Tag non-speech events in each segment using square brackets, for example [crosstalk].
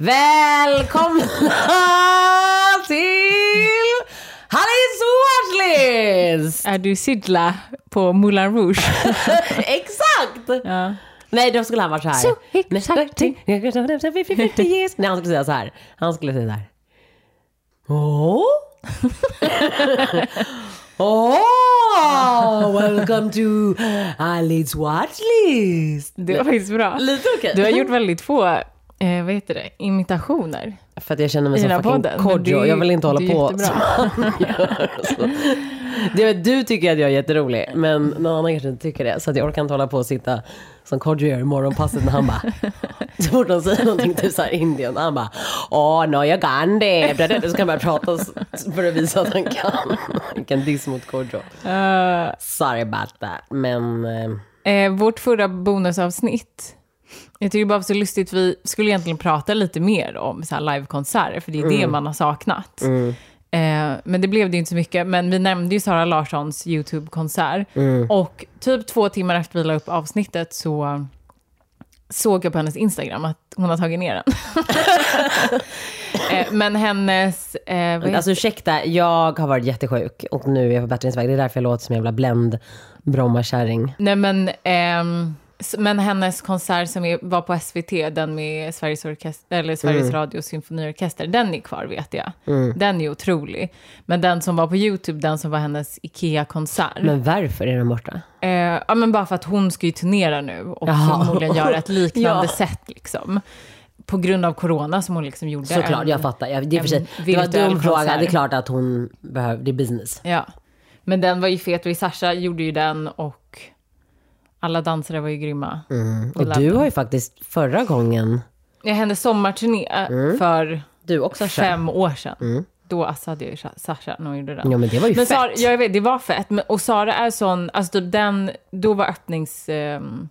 Välkomna till Hallis Watchlist! Är du Sidla på Moulin Rouge? [laughs] Exakt! ja. Nej, då skulle han varit så här. Så. Nej, han skulle säga så här. Han skulle säga så här. Åh? [laughs] Åh, welcome to Alice Watchlist. Det var faktiskt bra. Lite okej. Du har gjort väldigt få, eh, vad heter det, imitationer. För att jag känner mig I som fucking podden, Kodjo. Jag vill inte hålla på som han gör. [laughs] Så. Det, du tycker att jag är jätterolig, men någon annan kanske inte tycker det. Så att jag orkar inte hålla på och sitta som Kodjo gör i morgonpasset när han bara, [laughs] så fort de säger någonting typ såhär Indien, han bara, åh, no jag kan det. Så kan han börja prata för att visa att han kan. Vilken diss mot Kodjo. Eh, Sorry about that, men eh, eh, vårt förra bonusavsnitt, jag tycker det bara var så lustigt, vi skulle egentligen prata lite mer om så här livekonserter, för det är det man har saknat. Eh, men det blev det inte så mycket. Men vi nämnde ju Sara Larssons YouTube-konsert. Och typ två timmar efter vi la upp avsnittet så såg jag på hennes Instagram att hon har tagit ner den. [laughs] eh, men hennes... Eh, vad Alltså ursäkta, jag har varit jättesjuk och nu är jag på bättringsväg. Det är därför jag låter som en jävla bländ Brommakärring. Nej men, ehm, men hennes konsert som är, var på SVT, den med Sveriges, orkester, eller Sveriges Mm. Radios symfoniorkester, den är kvar vet jag. Den är otrolig. Men den som var på YouTube, den som var hennes Ikea-konsert. Men varför är den borta? Eh, ja men bara för att hon ska ju turnera nu och Jaha. förmodligen göra ett [laughs] liknande Ja. sätt liksom. På grund av corona som hon liksom gjorde. Såklart, en- jag fattar. Jag, det, är för sig, det var en dum fråga. Det är klart att hon är business. Ja. Men den var ju fet, och Sasha gjorde ju den och alla dansare var ju grymma. Och du har ju faktiskt förra gången, Ja, hennes sommarturné för du också fem år sedan. Då assade jag ju Sa- Sasha när hon gjorde den. Ja men det var ju men fett. Sara, ja, jag vet, det var fett. Men, och Sara är sån, alltså typ den, då var öppnings... ehm,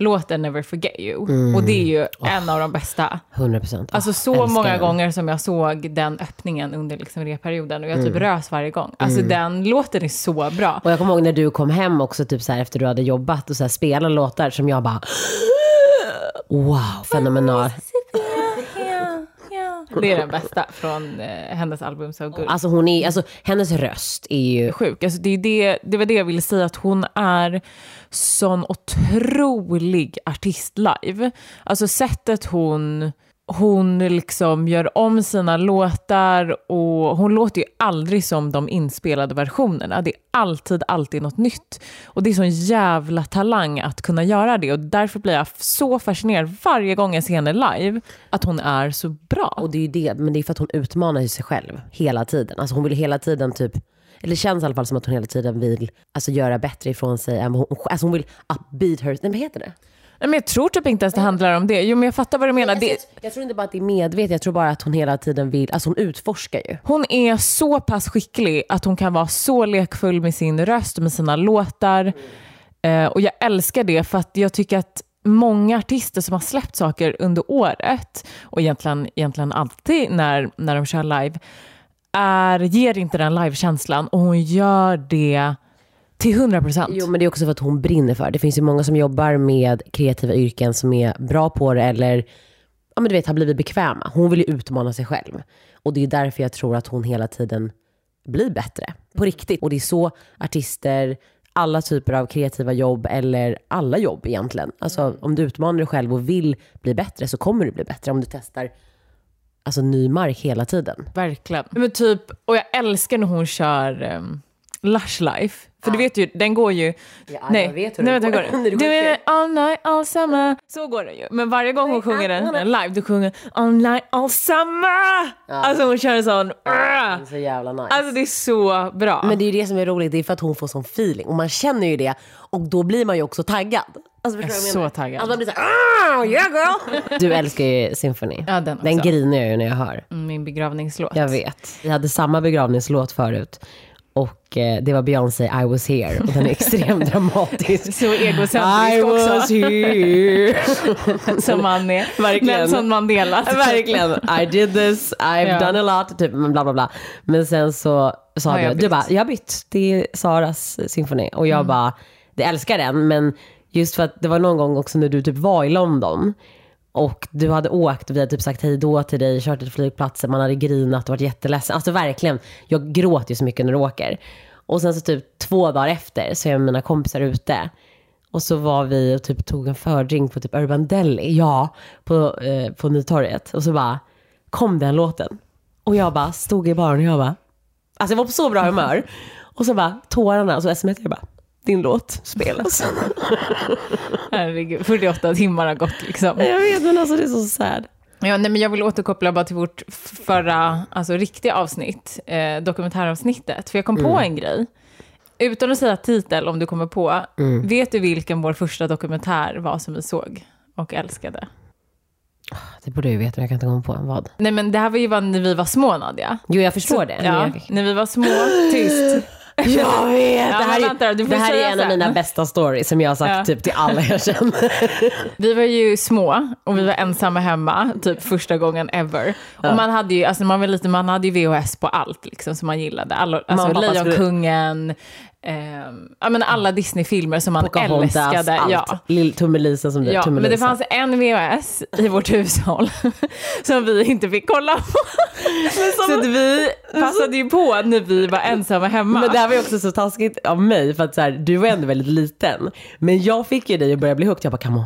låten Never Forget You. Och det är ju en av de bästa. 100 procent. Alltså så många gånger som jag såg den öppningen under liksom repperioden och jag typ rös varje gång. Alltså den låten är så bra. Och jag kommer ihåg när du kom hem också, typ så här, efter du hade jobbat och så här, spelade låtar som jag bara [gasps] Wow, fenomenal. Det är den bästa från eh, hennes album So Good. Alltså hon är, alltså hennes röst är ju, sjuk. Alltså det, är det, det var det jag ville säga, att hon är sån otrolig artist live. Alltså sättet hon, hon liksom gör om sina låtar och hon låter ju aldrig som de inspelade versionerna. Det är alltid, alltid något nytt. Och det är sån jävla talang att kunna göra det och därför blir jag så fascinerad varje gång jag ser henne live, att hon är så bra. och det är ju det, men det är för att hon utmanar ju sig själv hela tiden. Alltså hon vill hela tiden typ, eller det känns i alla fall som att hon hela tiden vill alltså, göra bättre ifrån sig än hon, alltså hon vill upbeat her, nej vad heter det? Men jag tror typ inte ens det handlar om det. Jo men jag fattar vad du menar. Det, Jag, jag tror inte bara att det är medvetet, jag tror bara att hon hela tiden vill, alltså hon utforskar ju. Hon är så pass skicklig att hon kan vara så lekfull med sin röst och med sina låtar. Eh, och jag älskar det för att jag tycker att många artister som har släppt saker under året, och egentligen, egentligen alltid när, när de kör live, är, ger inte den livekänslan och hon gör det till 100 procent. Jo men det är också för att hon brinner för det. Finns ju många som jobbar med kreativa yrken som är bra på det eller ja, men du vet, har blivit bekväma. Hon vill ju utmana sig själv. Och det är därför jag tror att hon hela tiden blir bättre. På riktigt. Och det är så artister, alla typer av kreativa jobb eller alla jobb egentligen. Alltså om du utmanar dig själv och vill bli bättre så kommer du bli bättre om du testar alltså, ny mark hela tiden. Verkligen. Men typ, och jag älskar när hon kör um, Lush Life. För du vet ju, den går ju... nej, jag vet hur nej, vänta, går. [laughs] Du är all night, all summer. Så går det ju. Men varje gång hon sjunger den live, du sjunger all night, all summer. Alltså hon kör en sån... Det är så jävla nice. Alltså det är så bra. Men det är ju det som är roligt, det är för att hon får sån feeling. Och man känner ju det. Och då blir man ju också taggad. Alltså, du vad så menar? taggad. Alltså man blir såhär, ah, yeah girl! [laughs] Du älskar ju Symphony. Ja, den den också. griner jag ju när jag hör. Min begravningslåt. Jag vet. Vi hade samma begravningslåt förut. Och eh, det var Beyoncé, I was here. Och den är extremt [laughs] dramatisk. Så egocentrisk I också. was here. [laughs] som man är. Verkligen. Nelson Mandela. Verkligen. I did this, I've Ja. done a lot, typ bla bla bla. Men sen så sa du, jag du bara, jag har bytt. Det är Saras symfoni. Och jag bara, det älskar den, men just för att det var någon gång också när du typ var i London och du hade åkt och vi hade typ sagt hej då till dig, kört till flygplatsen, man hade grinat och varit jätteledsen. Alltså verkligen, jag gråter ju så mycket när du åker. Och sen så typ två dagar efter så är jag med mina kompisar ute. Och så var vi och typ tog en fördrink på typ Urban Deli, ja, på, eh, på Nytorget. Och så bara kom den låten. Och jag bara stod i baren och jag bara, alltså jag var på så bra humör. Och så bara tårarna, och så smsade jag bara, din låt spelas. [laughs] Herregud, 48 timmar har gått liksom. jag vet men alltså det är så sad. Ja, nej, men jag vill återkoppla bara till vårt förra alltså, riktiga avsnitt, eh, dokumentäravsnittet. För jag kom på en grej. Utan att säga titel, om du kommer på, vet du vilken vår första dokumentär var som vi såg och älskade? Det borde jag ju veta, men jag kan inte komma på vad. Nej, men det här var ju när vi var små, Nadja. Jo, jag förstår det. men Ja, jag- när vi var små, tyst. Jag vet! Ja, det här, vänta det här är en av sen. mina bästa stories som jag har sagt Ja. typ till alla jag känner. [laughs] Vi var ju små och vi var ensamma hemma, typ första gången ever. Och man hade ju, alltså man var liten, man hade ju VHS på allt liksom som man gillade. Alltså Lejonkungen, ja men alla Disney-filmer som man Pocahontas, älskade. allt. Ja. Lill Tummelisa som du, Ja, men det Tummelisa. fanns en VHS i vårt hushåll [laughs] som vi inte fick kolla på. [laughs] Så att vi [laughs] passade ju på när vi var ensamma hemma. Men det här var ju också så taskigt av mig för att så här, du var ändå väldigt liten. Men jag fick ju dig att börja bli hooked. Jag bara, Kamo,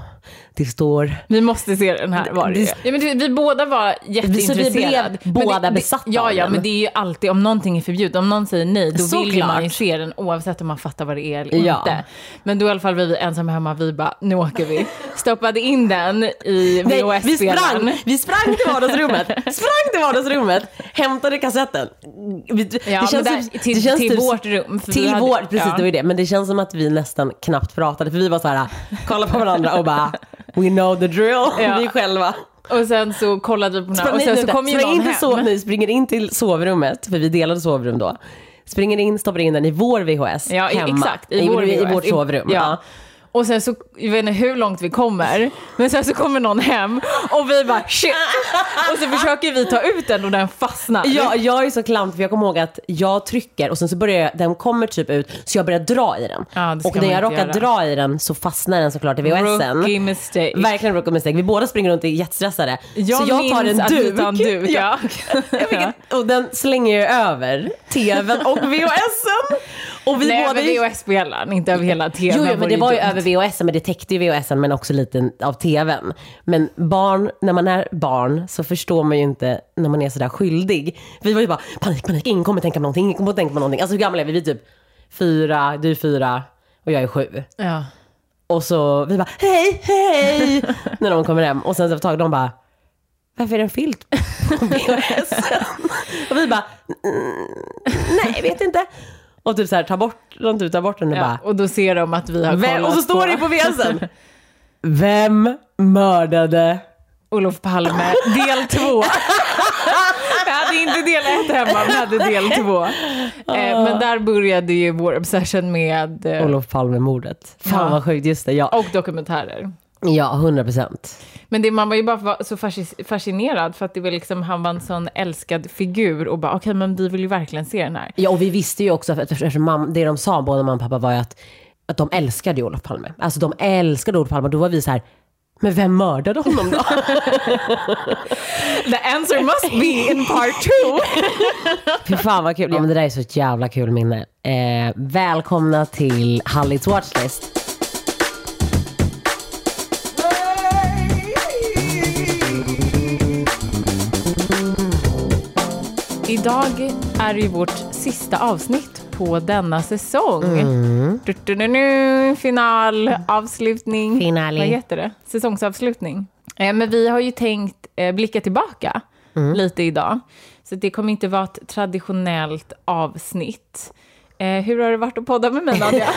det står... Vi måste se den här var det ja, men vi, vi båda var jätteintresserade. blev Men båda det, besatta Ja, ja, men det är ju alltid, om någonting är förbjudet, om någon säger nej, då vill ju man ju Såklart. se den oavsett om man fattar vad det är eller Ja. inte. Men då i alla fall var vi ensamma hemma, vi bara, nu åker vi. Stoppade in den i Nej, vi VHS-spelaren. sprang, vi sprang till vardagsrummet, sprang till vardagsrummet, hämtade kassetten. Vi- Det Ja, men där, typ- till, det känns till typ- vårt rum. vi Till hade- vår, precis ja. det var ju det. Men det känns som att vi nästan knappt pratade. För vi var så här, kolla på varandra och bara, we know the drill, Ja. [laughs] vi själva. Och sen så kollade vi på den här och sen så kom ju någon hem. sov, nej, springer in till sovrummet, för vi delade sovrum då. Springer in, stoppar in den i vår VHS Ja, i- hemma. exakt. I, vår i, VHS. vårt sovrum. Ja. Ja. Och sen så, jag vet inte hur långt vi kommer, men sen så kommer någon hem och vi bara shit. Och så försöker vi ta ut den och den fastnar. Ja, jag är så klant för jag kommer ihåg att jag trycker och sen så börjar jag, den kommer typ ut så jag börjar dra i den. Ja, och när jag råkar dra i den så fastnar den såklart i VHSen. Rookie mistake. Verkligen rookie mistake. Vi båda springer runt och är jättestressade. Jag så jag tar en duk. tar en duk, ja. [laughs] Ett, och den slänger jag över tvn och VHSen. [laughs] Och vi Nej, båda över VHS-spelaren, inte över hela tvn. Jo, jo men det var ju dumt. över VHSen, men det täckte ju VHSen men också lite av tvn. Men barn, när man är barn så förstår man ju inte när man är sådär skyldig. Vi var ju bara panik, panik, ingen kommer tänka på någonting, ingen kommer tänka på någonting. Alltså hur gamla är vi? Vi är typ fyra, du är fyra och jag är sju. Ja. Och så vi bara hej, hej, [laughs] när de kommer hem. Och sen så ett tag de bara, varför är det en filt på [laughs] VHSen? och vi bara, "Mm, nej, vet inte. Och typ så här, ta bort, de typ tar bort den och Ja, bara, och då ser de att vi har vem, kollat och så står det på VHSen. [laughs] Vem mördade Olof Palme, del två. [laughs] Jag hade inte del ett hemma, men hade del två. Eh, men där började ju vår obsession med... Eh, Olof Palme-mordet? Fan Ja. vad sjukt, just det. Ja, och dokumentärer. Ja 100 procent. Men det, man var ju bara så fasci- fascinerad för att det var liksom, han var en sån älskad figur och bara okej men vi vill ju verkligen se den här. Ja, och vi visste ju också, eftersom mam, det de sa, både mamma och pappa, var ju att, att de älskade Olof Palme. Alltså de älskade Olof Palme och då var vi så här, men vem mördade honom då? [laughs] The answer must be in part two. [laughs] Fy fan vad kul. Ja, men det där är så ett jävla kul minne. Eh, välkomna till Hallits Watchlist. Idag är det ju vårt sista avsnitt på denna säsong. Du-du-du-du, Final, avslutning. Finale. Vad heter det? Säsongsavslutning. Eh, men vi har ju tänkt eh, blicka tillbaka lite idag. Så det kommer inte vara ett traditionellt avsnitt. Eh, hur har det varit att podda med mig Nadja?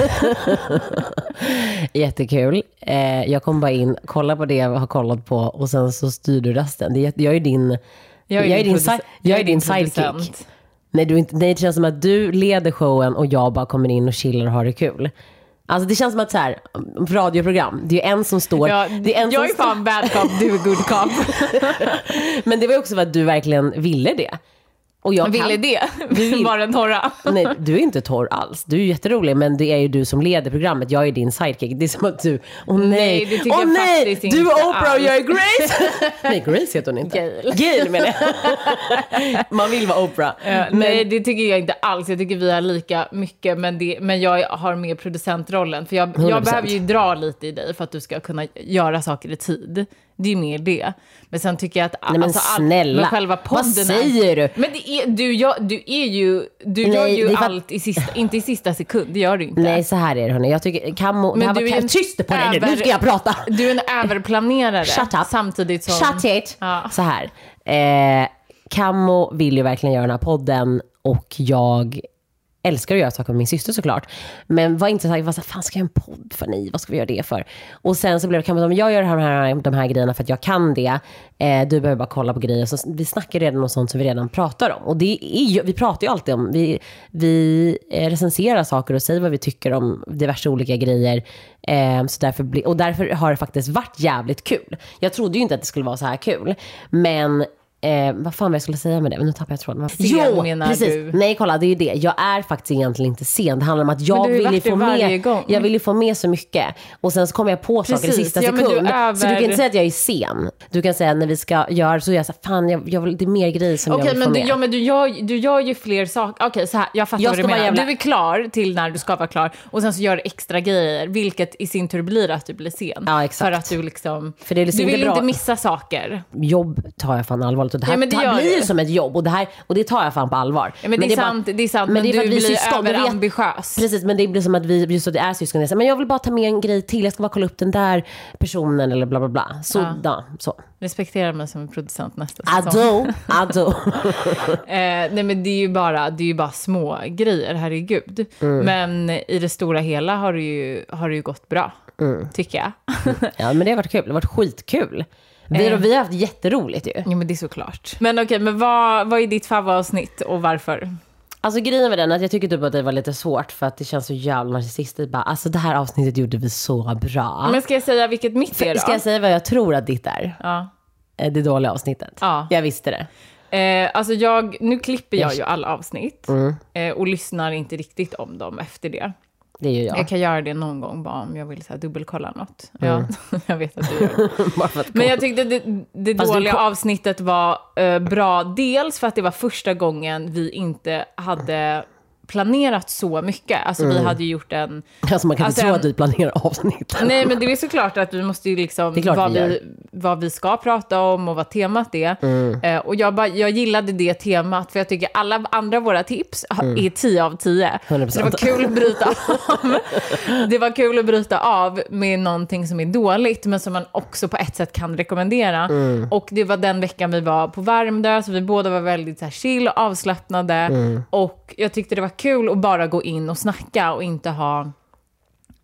[laughs] Jättekul. Eh, jag kom bara in, kolla på det jag har kollat på och sen så styr du resten. Det är, jag är din, jag är din, producent- si- jag är din sidekick. Nej, du är inte, nej, det känns som att du leder showen och jag bara kommer in och chillar och har det kul. Alltså det känns som att så här, radioprogram, det är en som står... Ja, det är en jag är som står- fan bad cop, du är good cop. [laughs] Men det var ju också för att du verkligen ville det. Och jag Ville kan, det? [laughs] vill- Var den torra? nej, du är inte torr alls. Du är jätterolig, men det är ju du som leder programmet. Jag är din sidekick. Det är som att du, åh nej, Nej, det tycker jag nej, faktiskt du är Oprah och jag är. Grace. [laughs] nej, Grace heter hon inte. Gail. Gail menar jag. [laughs] Man vill vara Oprah. Men, Nej, det tycker jag inte alls. Jag tycker vi har lika mycket, men, det, men jag har med producentrollen. För jag, 100%. jag behöver ju dra lite i dig för att du ska kunna göra saker i tid. Det är mer det. Men sen tycker jag att... Nej, men all- snälla, men själva vad podden säger är, du? Men det är, du, gör, du är ju... Du Nej, gör ju allt i sista... Inte i sista sekund, det gör du inte. Nej, så här är det hörni. Jag tycker, Camo, Men du var är en tyst på dig nu, nu ska jag prata. Du är en överplanerare. Shut up. Samtidigt som... Shut it! Ja. Så här. Eh, Camo vill ju verkligen göra den här podden och jag älskar att göra saker med min syster såklart. Men var inte så här, vad fan ska jag göra en podd för ni? Vad ska vi göra det för? Och sen så blev det kanske, om jag gör de här, de här grejerna för att jag kan det. Eh, du behöver bara kolla på grejer. Så vi snackar redan om sånt som vi redan pratar om. Och det är ju, vi pratar ju alltid om, vi, vi eh, recenserar saker och säger vad vi tycker om diverse olika grejer. Eh, så därför bli, och därför har det faktiskt varit jävligt kul. Jag trodde ju inte att det skulle vara så här kul. Men Eh, vad fan var jag skulle säga med det? Men nu tappade jag tråden. Sen menar precis. du? Nej, kolla, det är ju det. Jag är faktiskt egentligen inte sen. Det handlar om att jag vill ju få med, gång. jag vill få med så mycket. Och sen så kommer jag på saker i Precis. sista Ja, men du sekund. över- Så du kan inte säga att jag är sen. Du kan säga när vi ska göra, så är jag så här, fan, jag, jag vill, det är mer grejer som Okej, jag vill få men, du, med. ja, men du, gör, du gör ju fler saker. Okej, så här, jag fattar Jag vad du menar. jävla- Du är klar till när du ska vara klar och sen så gör du extra grejer, vilket i sin tur blir att du blir sen. Ja, exakt. För att du liksom... För det är liksom du vill inte bra. inte missa saker. Jobb tar jag fan allvarligt. Och det här Ja, men det tar, blir ju som ett jobb. Och det, här, och det tar jag fan på allvar. Ja, men, det, är bara- sant, det är sant, men, det är för du att vi blir syskon, vet- överambitiös. Precis, men det blir som att vi, just att det är syskon, så här, men jag vill bara ta med en grej till, jag ska bara kolla upp den där personen eller bla bla bla. Så, ja. Ja. så. Respektera mig som en producent nästa säsong. Ado, ado. [laughs] Eh, nej men det är ju bara, det är ju bara små grejer, herregud. Mm. Men i det stora hela har det ju, har det ju gått bra, Mm. tycker jag. Ja, men det har varit kul, det har varit skitkul. Vi, Eh. vi har haft jätteroligt ju. ja men det är såklart. Men okej, men vad, vad är ditt favoritavsnitt och varför? Alltså grejen med den att jag tycker typ att det var lite svårt för att det känns så jävla narcissistiskt. Bara, alltså det här avsnittet gjorde vi så bra. Men ska jag säga vilket mitt är då? Ska jag säga vad jag tror att ditt är? Ja. Eh, Det dåliga avsnittet. Ja. Jag visste det. Eh, alltså jag, nu klipper jag Jag- ju alla avsnitt Mm. eh, och lyssnar inte riktigt om dem efter det. Det ju jag. Jag kan göra det någon gång bara om jag vill så här, dubbelkolla något. Mm. Ja, [laughs] jag vet att du gör det. [laughs] Men jag tyckte det, det du dåliga kom- avsnittet var eh, bra, dels för att det var första gången vi inte hade planerat så mycket. Alltså Mm. vi hade ju gjort en... Alltså man kan Alltså, inte tro en- att du planerar avsnitten. Nej men det är såklart att vi måste ju liksom... Vad, vi vi, vad vi ska prata om och vad temat är. Mm. Eh, och jag, bara, jag gillade det temat för jag tycker alla andra våra tips ha- är 10 av 10. 100%. Så det var kul att bryta [laughs] av. Det var kul att bryta av med någonting som är dåligt men som man också på ett sätt kan rekommendera. Mm. Och det var den veckan vi var på Värmdö så vi båda var väldigt så här, chill och avslappnade. Mm. Och jag tyckte det var kul att bara gå in och snacka och inte ha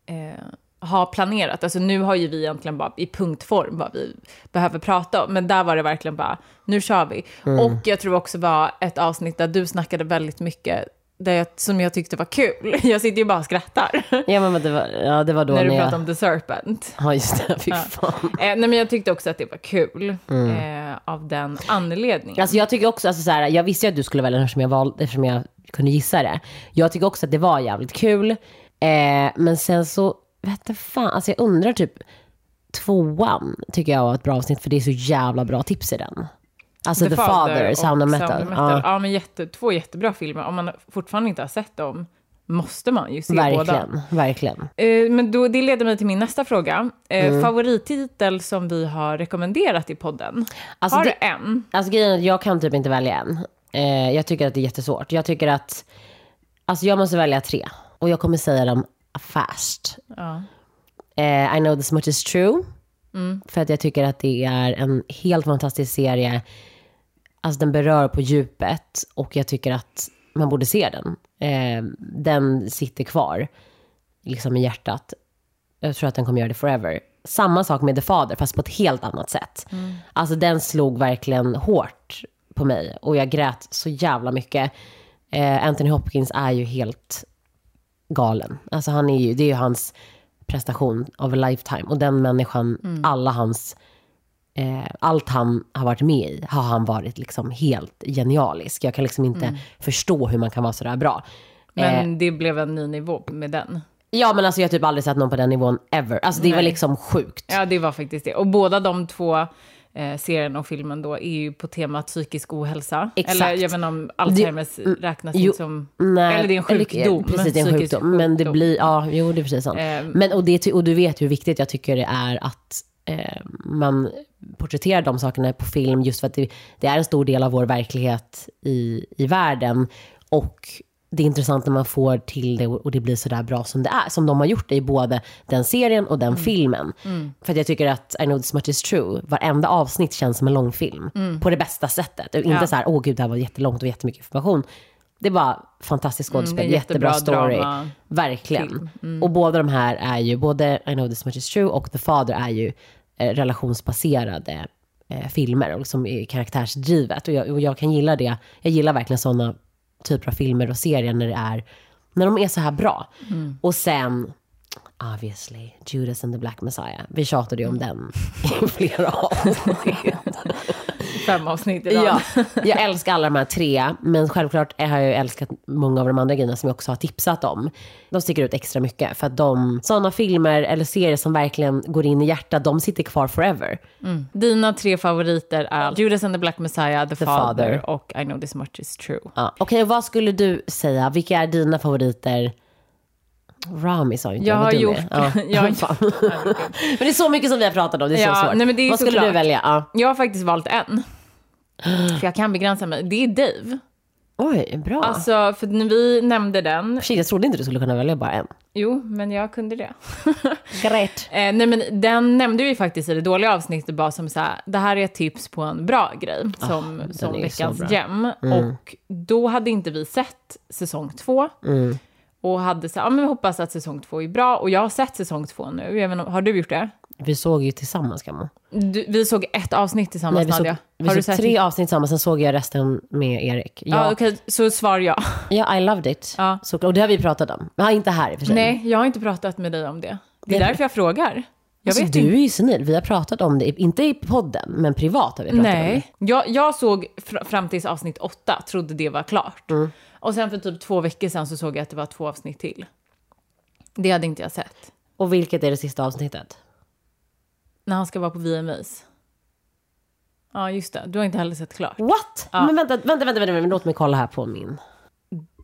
eh, ha planerat. Alltså nu har ju vi egentligen bara i punktform vad vi behöver prata om. Men där var det verkligen bara, nu kör vi. Mm. Och jag tror också var ett avsnitt där du snackade väldigt mycket där jag, som jag tyckte var kul. [laughs] Jag sitter ju bara och skrattar Ja men det var, ja, det var då när du när jag... pratar om The Serpent. Ja just det, fy fan. Eh, nej men jag tyckte också att det var kul eh, av den anledningen. Alltså jag tycker också, alltså så här, jag visste ju att du skulle välja eftersom jag, valde, eftersom jag kunde gissa det. Jag tycker också att det var jävligt kul. Eh, men sen så, vet fan, alltså jag undrar typ, tvåan tycker jag var ett bra avsnitt för det är så jävla bra tips i den. Alltså The, Father, och Sound of Metal. Sound of Metal. Ja, Ja, men jätte, två jättebra filmer. Om man fortfarande inte har sett dem måste man ju se båda. verkligen, verkligen. Eh, men då, det leder mig till min nästa fråga. Eh, Mm. Favorittitel som vi har rekommenderat i podden? Alltså har det- du en? Alltså grejen är att jag kan typ inte välja en. Eh, jag tycker att det är jättesvårt. Jag tycker att, alltså jag måste välja tre. Och jag kommer säga dem fast. Ja. Eh, I know this much is true. För att jag tycker att det är en helt fantastisk serie. Alltså den berör på djupet och jag tycker att man borde se den. Eh, den sitter kvar liksom i hjärtat. Jag tror att den kommer göra det forever. Samma sak med The Father, fast på ett helt annat sätt. Alltså den slog verkligen hårt på mig och jag grät så jävla mycket. Eh, Anthony Hopkins är ju helt galen. Alltså han är ju, det är ju hans prestation of a lifetime. Och den människan, alla hans eh, allt han har varit med i har han varit liksom helt genialisk. Jag kan liksom inte Mm. förstå hur man kan vara sådär bra. Eh, Men det blev en ny nivå med den. ja men alltså jag har typ aldrig sett någon på den nivån ever. Alltså det var Nej. liksom sjukt. Ja, det var faktiskt det. Och båda de två eh, serien och filmen då är ju på temat psykisk ohälsa. Exakt. Eller jag vet inte om Alzheimers räknas jo, inte som... Nej, eller det är en sjukdom. precis, det är en psykisk sjukdom. Men det sjukdom. blir, ja, jo det är precis sant. Eh, Men, och, det, och du vet hur viktigt jag tycker det är att eh, man porträtterar de sakerna på film just för att det, det är en stor del av vår verklighet i, i världen. Och det är intressant när man får till det och det blir så där bra som det är. Som de har gjort det i både den serien och den filmen. För att jag tycker att I know this much is true, varenda avsnitt känns som en långfilm. På det bästa sättet. Och inte Ja. så här, åh gud det här var jättelångt och jättemycket information. Det är bara fantastiskt skådespel, Mm, jättebra jättebra story. drama. Verkligen. Mm. Och båda de här är ju, både I know this much is true och The Father är ju eh, relationsbaserade eh, filmer och är karaktärsdrivet. Och jag, och jag kan gilla det. Jag gillar verkligen sådana typer av filmer och serier när det är, när de är så här bra. Mm. Och sen, obviously, Judas and the Black Messiah. Vi tjatade ju om Mm. den [laughs] i flera avsnitt. Fem avsnitt idag. Ja, [laughs] jag älskar alla de här tre, men självklart har jag ju älskat många av de andra grejerna som jag också har tipsat om. De sticker ut extra mycket för att de, sådana filmer eller serier som verkligen går in i hjärtat, de sitter kvar forever. Dina tre favoriter är Judas and the Black Messiah, The, The Father, Father. och I know this much is true. Ja. Okej, och vad skulle du säga, vilka är dina favoriter? Rami sa ju inte Jag vad har gjort-. Ja. [laughs] jag har- [laughs] Fan. [laughs] men det är så mycket som vi har pratat om, det är Ja, så svårt. nej, men det är vad skulle du såklart. välja? Ja. Jag har faktiskt valt en. För jag kan begränsa mig. Det är Dave. Oj, bra. Alltså, för när vi nämnde den. Shit, jag trodde inte du skulle kunna välja bara en. Jo, men jag kunde det. Greit. Eh, nej, men den nämnde vi faktiskt i det dåliga avsnittet bara som så här, det här är ett tips på en bra grej som, den som ju så veckans gem. Och då hade inte vi sett säsong två. Och hade så här, ja men hoppas att säsong två är bra. Och jag har sett säsong två nu. Jag vet inte, har du gjort det? Vi såg ju tillsammans, Kammo. Du, vi såg ett avsnitt tillsammans, Nej, vi såg, Nadia. vi har du såg sett tre avsnitt tillsammans, sen såg jag resten med Erik. Ja, Ja, okej, så svar ja. [laughs] ja I loved it. Ja. Så, och det har vi pratat om. Men inte här i och för sig. Nej, jag har inte pratat med dig om det. Det är Det- därför jag frågar. Jag alltså, vet du inte. är ju senil. Vi har pratat om det, inte i podden, men privat har vi pratat om det. Nej, jag, jag såg fr- fram tills avsnitt åtta, trodde det var klart. Mm. Och sen för typ två veckor sedan så såg jag att det var två avsnitt till. Det hade inte jag sett. Och vilket är det sista avsnittet? När han ska vara på VMAs. Ja, just det. Du har inte heller sett klart. What? Men vänta, vänta, vänta, vänta, låt mig kolla här på min.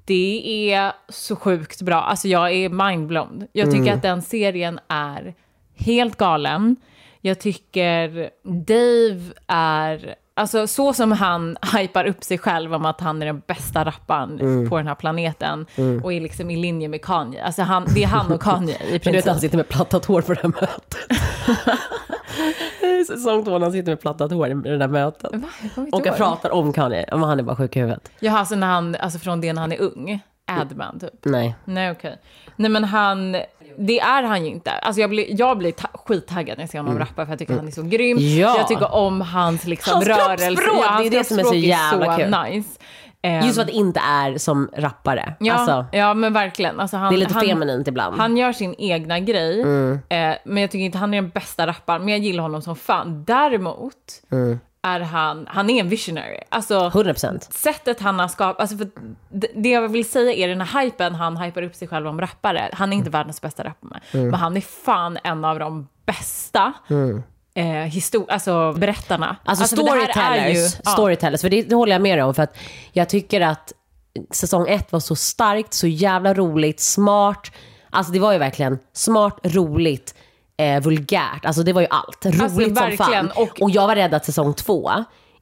Det är så sjukt bra. Alltså jag är mindblown. Jag tycker att den serien är helt galen. Jag tycker Dave är, alltså så som han [laughs] hypar upp sig själv om att han är den bästa rapparen på den här planeten och är liksom i linje med Kanye. Alltså han, det är han och Kanye i [laughs] Men du vet, princip. han sitter med plattat hår på det här mötet. Säsong två när han sitter med plattat hår i det där mötet. Va? Jag Och jag pratar om Kanye, men han är bara sjuk i huvudet. Jaha, alltså när han, alltså från det när han är ung. Adman typ. Nej. Nej okej. Nej men han, det är han ju inte. Alltså jag blir, jag blir ta- skittaggad när jag ser honom rappa för jag tycker han är så grym. Ja. Jag tycker om hans liksom Hans rörelse. Ja, hans det är det som är så jävla kul. nice. Ehm, Just för att det inte är som rappare. ja, Alltså, ja men verkligen. Alltså han, det är lite han, feminint ibland. Han gör sin egna grej, Mm. eh, men jag tycker inte han är den bästa rapparen, men jag gillar honom som fan. Däremot Mm. Är han, han är en visionary. Alltså, 100%. sättet han har skapat, alltså för det, det jag vill säga är den här hypen, han hypar upp sig själv om rappare. Han är inte världens bästa rappare, men han är fan en av de bästa eh, histor- alltså berättarna. Alltså, är storytellers, ju- ja. storytellers, för det, det håller jag med dig om. För att jag tycker att säsong ett var så starkt, så jävla roligt, smart. Alltså det var ju verkligen smart, roligt, eh, vulgärt. Alltså det var ju allt. Roligt som Alltså, verkligen. fan. Och, Och- jag var rädd att säsong två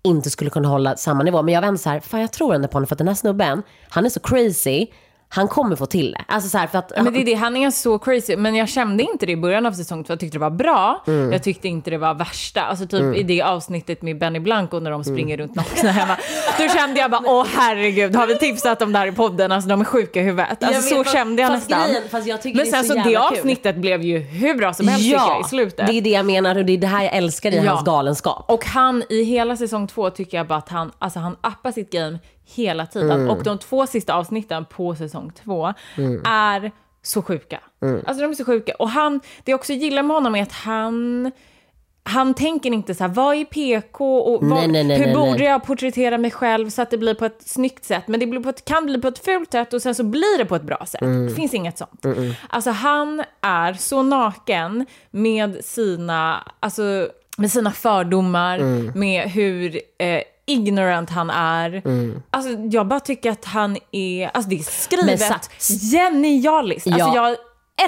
inte skulle kunna hålla samma nivå. Men jag var ändå så här, fan jag tror ändå på honom för att den här snubben, han är så crazy. Han kommer få till det. Alltså så här, för att... Ja, men det är det, han är så crazy. Men jag kände inte det i början av säsong två. Jag tyckte det var bra. Mm. Jag tyckte inte det var värsta. Alltså typ i det avsnittet med Benny Blanco när de springer Mm. runt nakna hemma. Då kände jag bara, åh herregud, har vi tipsat om det här i podden? Alltså de är sjuka i huvudet. Alltså så fast- kände jag nästan. grejen- fast jag men sen så så, det jävla kul. avsnittet blev ju hur bra som helst tycker jag i slutet. det är det jag menar och det är det här jag älskar i Ja. hans galenskap. Och han i hela säsong två tycker jag bara att han, alltså han appar sitt game hela tiden. Mm. Och de två sista avsnitten på säsong två är så sjuka. Mm. Alltså de är så sjuka. Och han, det jag också gillar med honom är att han, han tänker inte så här, vad är PK och vad, Nej, nej, nej, hur borde jag porträttera mig själv så att det blir på ett snyggt sätt. Men det blir på ett, kan bli på ett fult sätt och sen så blir det på ett bra sätt. Mm. Det finns inget sånt. Alltså han är så naken med sina, alltså, med sina fördomar, Mm. med hur eh, ignorant han är. Mm. Alltså jag bara tycker att han är, alltså det är Men skrivet genialiskt. Alltså Ja. jag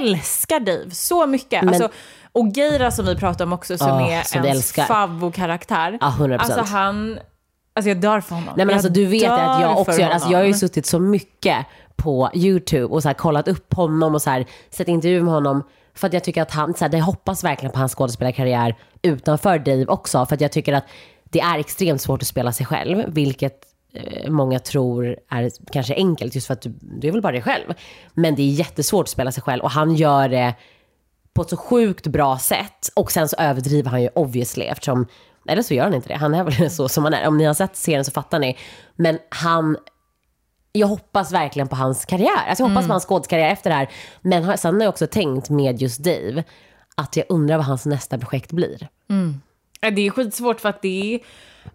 älskar Dave så mycket. Alltså, och Geira som vi pratade om också, som Ja, är som ens favvo-karaktär. Ja, 100%. Alltså han, alltså jag dör för honom. Nej men alltså du vet att jag också gör, alltså jag har ju suttit så mycket på YouTube och så här kollat upp honom och så här sett intervjuer med honom. För att jag tycker att han, så här, det hoppas verkligen på hans skådespelarkarriär utanför Dave också. För att jag tycker att det är extremt svårt att spela sig själv, vilket eh, många tror är kanske enkelt just för att du, du är väl bara dig själv. Men det är jättesvårt att spela sig själv och han gör det på ett så sjukt bra sätt. Och sen så överdriver han ju obviously eftersom, eller så gör han inte det. Han är väl [laughs] så som han är. Om ni har sett serien så fattar ni. Men han, jag hoppas verkligen på hans karriär. Alltså jag hoppas på hans skådeskarriär efter det här. Men sen har jag också tänkt med just Dave, att jag undrar vad hans nästa projekt blir. Ja, Det är skitsvårt för att det är,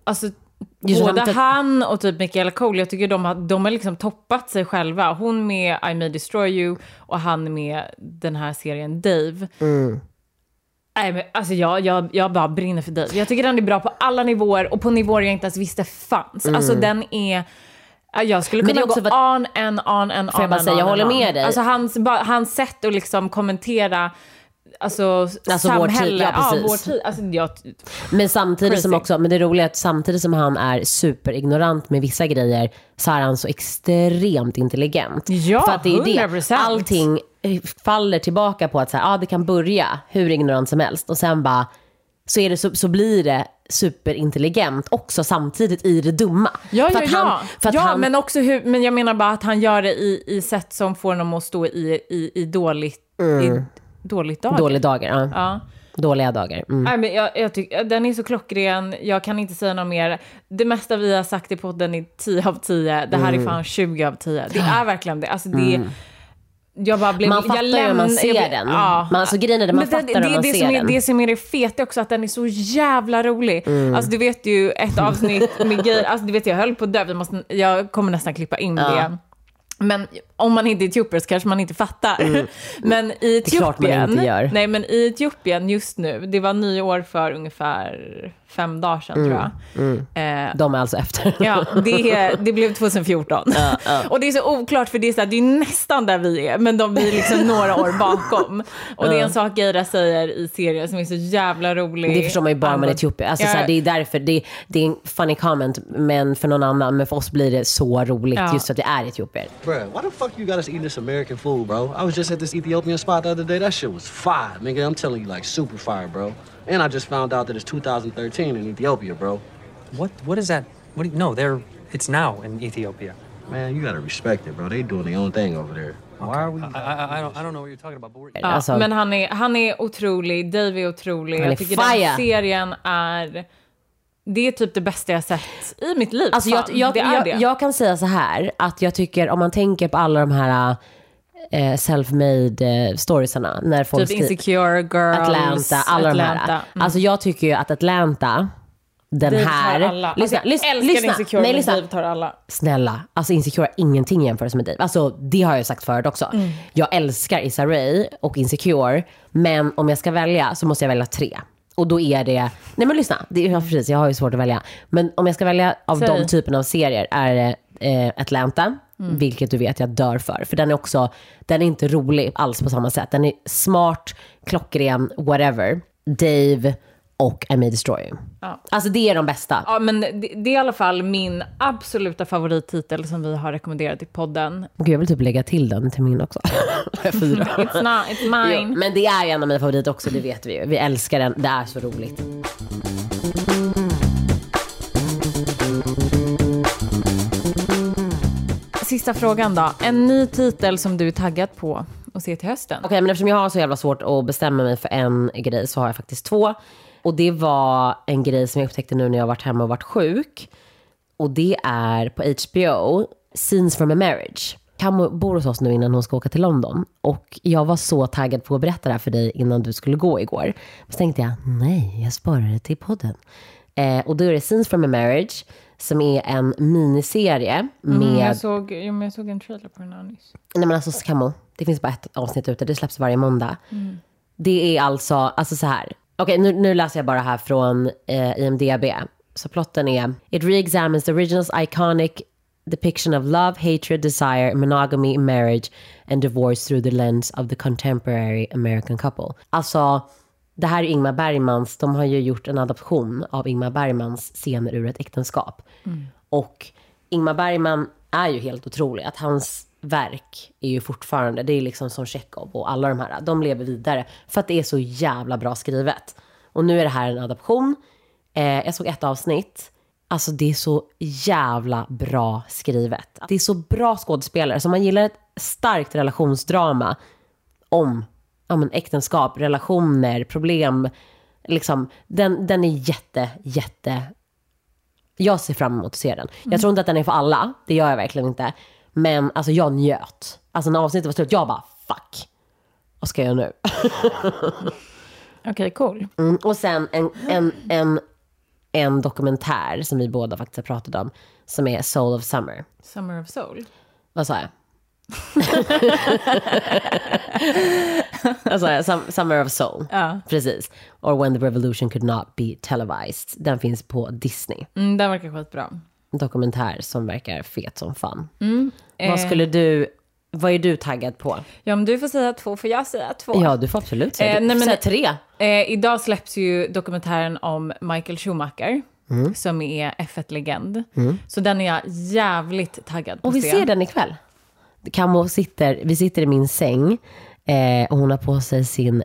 alltså Just både han- han och typ Michaela Cole, jag tycker de har, de har liksom toppat sig själva. Hon med I May Destroy You och han med den här serien Dave. Mm. Nej, men alltså jag, jag, jag bara brinner för Dave. Jag tycker den är bra på alla nivåer och på nivåer jag inte ens visste fanns. Alltså den är... ja, Jag skulle Mm. Kunna gå on and on and Får jag on bara säga, on jag håller on. med dig. Alltså hans, bara, hans sätt att liksom kommentera Alltså, Alltså vår tid, samhälle. ja, precis. vår tid. Alltså, jag, Men samtidigt som Crazy. också, men det roliga är att samtidigt som han är superignorant med vissa grejer så är han så extremt intelligent. Ja, För att det är det. 100%. Allting faller tillbaka på att så här, ah, det kan börja hur ignorant som helst och sen bara så, är det, så, så blir det superintelligent också samtidigt i det dumma. Ja, för ja, att ja. han, för ja han, men också hur, men jag menar bara att han gör det i, i sätt som får honom att stå i, i, i dåligt, i dåligt dag. Dåliga dagar, ja. Ja. Dåliga dagar. Mm. Nej, men jag, jag tycker, den är så klockren, jag kan inte säga något mer. Det mesta vi har sagt i podden är 10 av 10, det här Mm. är fan 20 av 10. Det är verkligen det. Alltså det jag bara blev, Man fattar jag ju när man lämn- ser jag, den. Ja. Man, alltså, grejen är det, man det, fattar det, när man det, ser som är, det som är det feta också, att den är så jävla rolig. Mm. Alltså du vet ju ett avsnitt med grejer, alltså du vet jag höll på att dö, vi måste, jag kommer nästan klippa in det. Men om man inte är etiopier så kanske man inte fattar. [laughs] Men i Mm. klart man Etiopien, inte gör. nej men i Etiopien just nu, det var nyår för ungefär fem dagar sedan Mm. tror jag. Eh, De är alltså efter. [laughs] Ja, det, det blev 2014. [laughs] Och det är så oklart för det är, så här, det är nästan där vi är, men de blir liksom några år bakom. Och det är en sak Geira säger i serien som är så jävla rolig. Det förstår man ju bara med Angående- Etiopien. Alltså, Ja. så här, det är därför, det, det är en funny comment men för någon annan. Men för oss blir det så roligt Ja. just för att vi är etiopier. The fuck you got us eating this American food, bro? I was just at this Ethiopian spot the other day. That shit was fire, nigga. I'm telling you, like super fire, bro. And I just found out that it's 2013 in Ethiopia, bro. What? What is that? What? Do you, no, they're. It's now in Ethiopia. Man, you gotta respect it, bro. They doing their own thing over there. Why are we? I, I, I don't. I don't know what you're talking about. But we're, Ja, Alltså- men han är, han är otrolig, Dave är otrolig. Han är jag tycker fire. den serien är... Det är typ det bästa jag sett i mitt liv. Alltså jag, jag, det jag, det. jag kan säga så här, att jag tycker om man tänker på alla de här eh, self-made eh, storiesarna. När folk typ Insecure, Girls, Atlanta, alla de Atlanta. här. Mm. Alltså jag tycker ju att Atlanta, den Dave här... alla. Lyssna, alltså, lyssna, lyssna. Insecure, Nej, lyssna. Dave tar alla. Snälla, alltså Insecure har ingenting i jämförelse med Dave. Alltså det har jag sagt förut också. Mm. Jag älskar Issa Rae och Insecure, men om jag ska välja så måste jag välja tre. Och då är det, nej men lyssna, det är, ja, precis, jag har ju svårt att välja. Men om jag ska välja av Säg. de typerna av serier är det eh, Atlanta, Mm. vilket du vet jag dör för. För den är också, den är inte rolig alls på samma sätt. Den är smart, klockren, whatever. Dave och I May Destroy You. Alltså det är de bästa. Ja, men det, det är i alla fall min absoluta favorittitel som vi har rekommenderat i podden. Gud, jag vill typ lägga till den till min också. Fyra. [laughs] It's not, it's Jo, mine. men det är en av mina favoriter också, det vet vi ju. Vi älskar den, det är så roligt. Sista frågan då. En ny titel som du är taggad på att se till hösten? Okej, men eftersom jag har så jävla svårt att bestämma mig för en grej så har jag faktiskt två. Och det var en grej som jag upptäckte nu när jag varit hemma och varit sjuk. Och det är på HBO, Scenes from a marriage. Camo bor hos oss nu innan hon ska åka till London. Och jag var så taggad på att berätta det här för dig innan du skulle gå igår. Så tänkte jag, nej, jag sparar det till podden. Eh, och då är det Scenes from a Marriage, som är en miniserie med... Mm, jag, såg, jo, men jag såg en trailer på den här nyss. Nej men alltså Camo, det finns bara ett avsnitt ute, det släpps varje måndag. Det är alltså, alltså så här. Okej, nu, nu läser jag bara här från eh, IMDB. Så plotten är, it re-examines the original's iconic depiction of love, hatred, desire, monogamy, marriage and divorce through the lens of the contemporary American couple. Alltså, det här är Ingmar Bergmans, de har ju gjort en adaption av Ingmar Bergmans scener ur ett äktenskap. Och Ingmar Bergman är ju helt otrolig. Att hans verk är ju fortfarande, det är liksom som Tjechov och alla de här, de lever vidare. För att det är så jävla bra skrivet. Och nu är det här en adaption. Eh, jag såg ett avsnitt. Alltså det är så jävla bra skrivet. Det är så bra skådespelare. Så man gillar ett starkt relationsdrama om ja, men äktenskap, relationer, problem. Liksom, den, den är jätte, jätte... Jag ser fram emot att se den. Jag tror inte att den är för alla, det gör jag verkligen inte. Men alltså jag njöt. Alltså när avsnittet var slut, jag bara fuck. Vad ska jag göra nu? [laughs] Okej, cool. Mm, och sen en, en, en, en dokumentär som vi båda faktiskt har pratat om. Som är Soul of Summer. Summer of Soul. Vad sa jag? Sum- Summer of Soul. Ja. Precis. Or When the Revolution Could Not Be Televised. Den finns på Disney. Mm, den verkar skitbra. En dokumentär som verkar fet som fan. eh. Vad skulle du... Vad är du taggad på? Ja, men du får säga två, får jag säga två? Ja, du får absolut säga, Eh, nej, men- säga tre. Eh, idag släpps ju dokumentären om Michael Schumacher, som är F1-legend. Så den är jag jävligt taggad på Och vi se. ser den ikväll. Camo sitter, vi sitter i min säng eh, och hon har på sig sin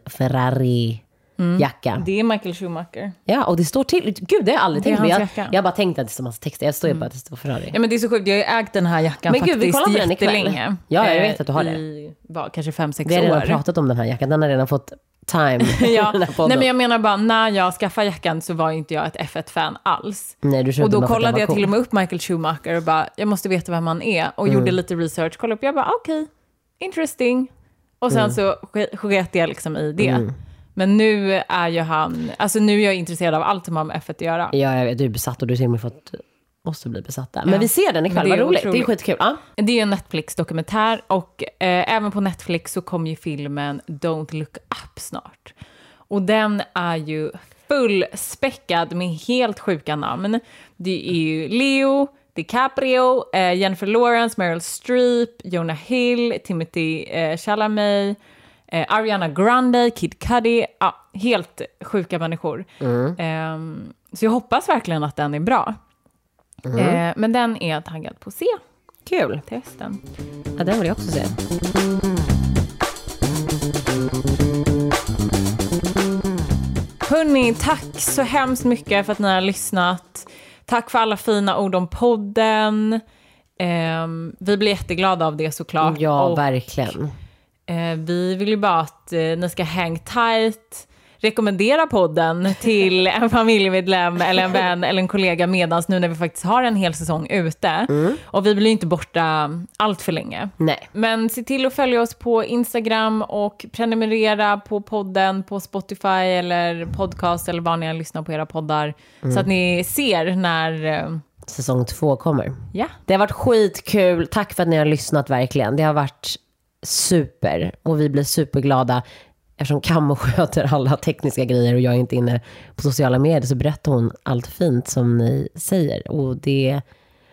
Ferrari-jacka. Det är Michael Schumacher. Ja, och det står till. Gud, det har jag aldrig tänkt på. Jag, jacka. jag har bara tänkt att det står massa texter. Jag står ju bara att det står Ferrari. Ja, men det är så sjukt, jag har ju ägt den här jackan Men gud, vi faktiskt kollar på den ikväll. jättelänge. Ja, jag Eh, vet att du har det. I, vad, kanske fem, sex Vi har redan år. pratat om den här jackan. Den har redan fått time. [laughs] Ja. Nej, men jag menar bara, när jag skaffade jackan så var inte jag ett F1-fan alls. Nej, du köpte och då kollade var jag cool. till och med upp Michael Schumacher och bara, jag måste veta vem han är. Och Mm. gjorde lite research, kollade upp, jag bara, okej, interesting. Och sen Mm. så sk- sket jag liksom i det. Men nu är ju han, alltså nu är jag intresserad av allt som har med F1 att göra. Ja, jag vet. Du är besatt och du har till och med fått oss att bli besatta. Men vi ser den ikväll. Vad roligt. Det är otroligt. skitkul. Ja. Det är en Netflix-dokumentär och eh, även på Netflix så kommer ju filmen Don't look up snart. Och den är ju fullspäckad med helt sjuka namn. Det är ju Leo, DiCaprio, eh, Jennifer Lawrence, Meryl Streep, Jonah Hill, Timothy eh, Chalamet, eh, Ariana Grande, Kid Cudi. Ja, helt sjuka människor. Ehm, så jag hoppas verkligen att den är bra. Eh, men den är jag taggad på att se Kul. till hösten. Ja, den vill jag också se. Hörni, tack så hemskt mycket för att ni har lyssnat. Tack för alla fina ord om podden. Ehm, vi blir jätteglada av det såklart. Ja, Och, verkligen. Eh, vi vill ju bara att eh, ni ska hang tight. Rekommendera podden till [laughs] en familjemedlem eller en vän eller en kollega medans nu när vi faktiskt har en hel säsong ute. Och vi blir ju inte borta allt för länge. Nej. Men se till att följa oss på Instagram och prenumerera på podden på Spotify eller podcast eller var ni än lyssnar på era poddar. Så att ni ser när... eh, Säsong två kommer. Ja, Det har varit skitkul. Tack för att ni har lyssnat verkligen. Det har varit super. Och vi blir superglada. Eftersom Camo [laughs] sköter alla tekniska grejer och jag är inte inne på sociala medier så berättar hon allt fint som ni säger. Och det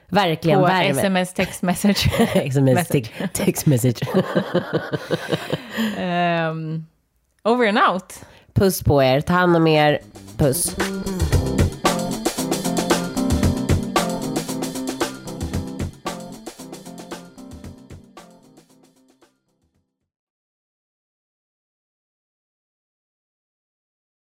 verkligen på värmer. sms, text message. [laughs] SMS, text, message. [laughs] Ehm, over and out. Puss på er. Ta hand om er. Puss.